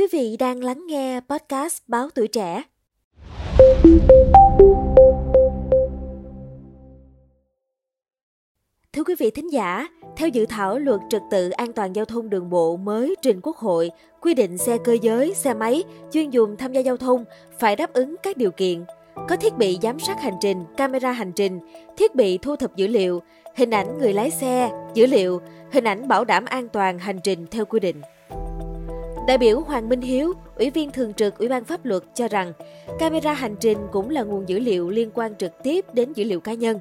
Quý vị đang lắng nghe podcast Báo Tuổi Trẻ. Thưa quý vị thính giả, theo dự thảo luật trật tự an toàn giao thông đường bộ mới trình Quốc hội, quy định xe cơ giới, xe máy chuyên dùng tham gia giao thông phải đáp ứng các điều kiện có thiết bị giám sát hành trình, camera hành trình, thiết bị thu thập dữ liệu, hình ảnh người lái xe, dữ liệu, hình ảnh bảo đảm an toàn hành trình theo quy định. Đại biểu Hoàng Minh Hiếu, Ủy viên Thường trực Ủy ban Pháp luật cho rằng, camera hành trình cũng là nguồn dữ liệu liên quan trực tiếp đến dữ liệu cá nhân.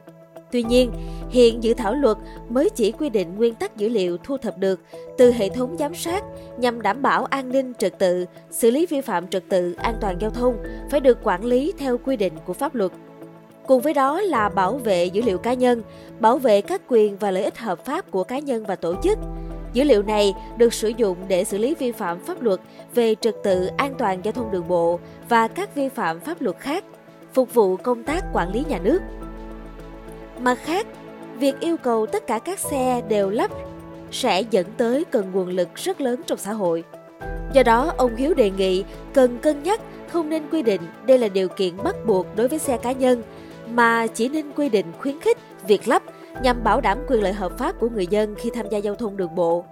Tuy nhiên, hiện dự thảo luật mới chỉ quy định nguyên tắc dữ liệu thu thập được từ hệ thống giám sát nhằm đảm bảo an ninh trật tự, xử lý vi phạm trật tự an toàn giao thông phải được quản lý theo quy định của pháp luật. Cùng với đó là bảo vệ dữ liệu cá nhân, bảo vệ các quyền và lợi ích hợp pháp của cá nhân và tổ chức. Dữ liệu này được sử dụng để xử lý vi phạm pháp luật về trật tự an toàn giao thông đường bộ và các vi phạm pháp luật khác, phục vụ công tác quản lý nhà nước. Mặt khác, việc yêu cầu tất cả các xe đều lắp sẽ dẫn tới cần nguồn lực rất lớn trong xã hội. Do đó, ông Hiếu đề nghị cần cân nhắc không nên quy định đây là điều kiện bắt buộc đối với xe cá nhân, mà chỉ nên quy định khuyến khích việc lắp nhằm bảo đảm quyền lợi hợp pháp của người dân khi tham gia giao thông đường bộ.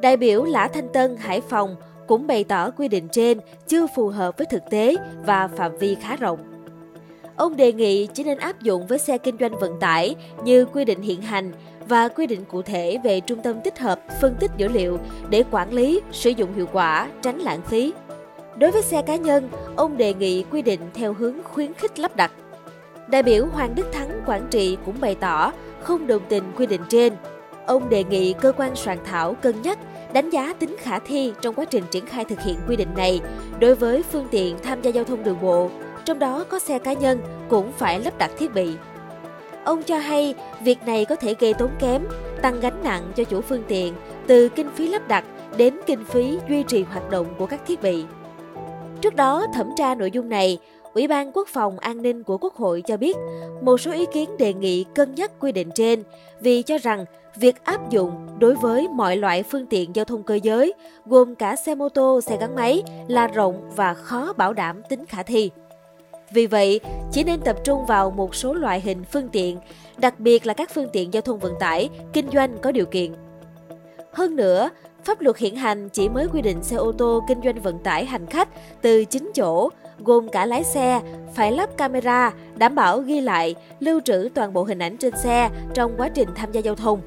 Đại biểu Lã Thanh Tân, Hải Phòng cũng bày tỏ quy định trên chưa phù hợp với thực tế và phạm vi khá rộng. Ông đề nghị chỉ nên áp dụng với xe kinh doanh vận tải như quy định hiện hành và quy định cụ thể về trung tâm tích hợp, phân tích dữ liệu để quản lý, sử dụng hiệu quả, tránh lãng phí. Đối với xe cá nhân, ông đề nghị quy định theo hướng khuyến khích lắp đặt. Đại biểu Hoàng Đức Thắng Quảng Trị cũng bày tỏ không đồng tình quy định trên. Ông đề nghị cơ quan soạn thảo cân nhắc đánh giá tính khả thi trong quá trình triển khai thực hiện quy định này đối với phương tiện tham gia giao thông đường bộ trong đó có xe cá nhân cũng phải lắp đặt thiết bị. Ông cho hay việc này có thể gây tốn kém, tăng gánh nặng cho chủ phương tiện từ kinh phí lắp đặt đến kinh phí duy trì hoạt động của các thiết bị. Trước đó, thẩm tra nội dung này, Ủy ban Quốc phòng An ninh của Quốc hội cho biết một số ý kiến đề nghị cân nhắc quy định trên vì cho rằng việc áp dụng đối với mọi loại phương tiện giao thông cơ giới, gồm cả xe mô tô, xe gắn máy là rộng và khó bảo đảm tính khả thi. Vì vậy, chỉ nên tập trung vào một số loại hình phương tiện, đặc biệt là các phương tiện giao thông vận tải, kinh doanh có điều kiện. Hơn nữa, pháp luật hiện hành chỉ mới quy định xe ô tô kinh doanh vận tải hành khách từ 9 chỗ, gồm cả lái xe, phải lắp camera, đảm bảo ghi lại, lưu trữ toàn bộ hình ảnh trên xe trong quá trình tham gia giao thông.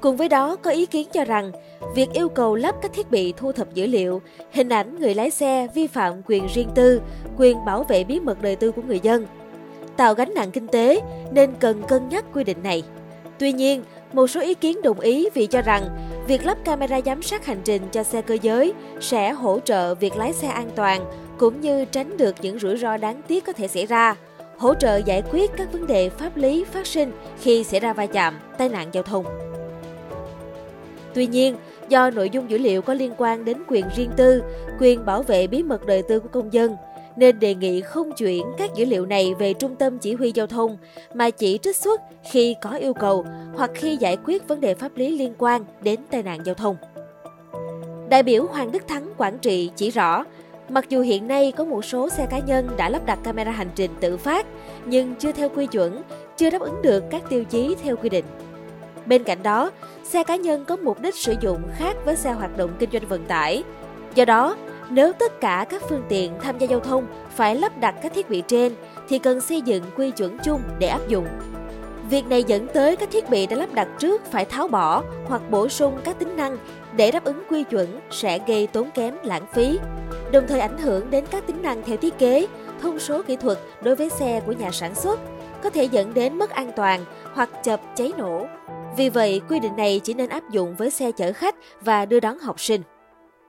Cùng với đó, có ý kiến cho rằng, việc yêu cầu lắp các thiết bị thu thập dữ liệu, hình ảnh người lái xe vi phạm quyền riêng tư, quyền bảo vệ bí mật đời tư của người dân, tạo gánh nặng kinh tế nên cần cân nhắc quy định này. Tuy nhiên, một số ý kiến đồng ý vì cho rằng việc lắp camera giám sát hành trình cho xe cơ giới sẽ hỗ trợ việc lái xe an toàn cũng như tránh được những rủi ro đáng tiếc có thể xảy ra, hỗ trợ giải quyết các vấn đề pháp lý phát sinh khi xảy ra va chạm, tai nạn giao thông. Tuy nhiên, do nội dung dữ liệu có liên quan đến quyền riêng tư, quyền bảo vệ bí mật đời tư của công dân, nên đề nghị không chuyển các dữ liệu này về trung tâm chỉ huy giao thông mà chỉ trích xuất khi có yêu cầu hoặc khi giải quyết vấn đề pháp lý liên quan đến tai nạn giao thông. Đại biểu Hoàng Đức Thắng Quảng Trị chỉ rõ, mặc dù hiện nay có một số xe cá nhân đã lắp đặt camera hành trình tự phát nhưng chưa theo quy chuẩn, chưa đáp ứng được các tiêu chí theo quy định. Bên cạnh đó, xe cá nhân có mục đích sử dụng khác với xe hoạt động kinh doanh vận tải. Do đó, nếu tất cả các phương tiện tham gia giao thông phải lắp đặt các thiết bị trên thì cần xây dựng quy chuẩn chung để áp dụng. Việc này dẫn tới các thiết bị đã lắp đặt trước phải tháo bỏ hoặc bổ sung các tính năng để đáp ứng quy chuẩn sẽ gây tốn kém lãng phí, đồng thời ảnh hưởng đến các tính năng theo thiết kế, thông số kỹ thuật đối với xe của nhà sản xuất, có thể dẫn đến mất an toàn hoặc chập cháy nổ. Vì vậy, quy định này chỉ nên áp dụng với xe chở khách và đưa đón học sinh.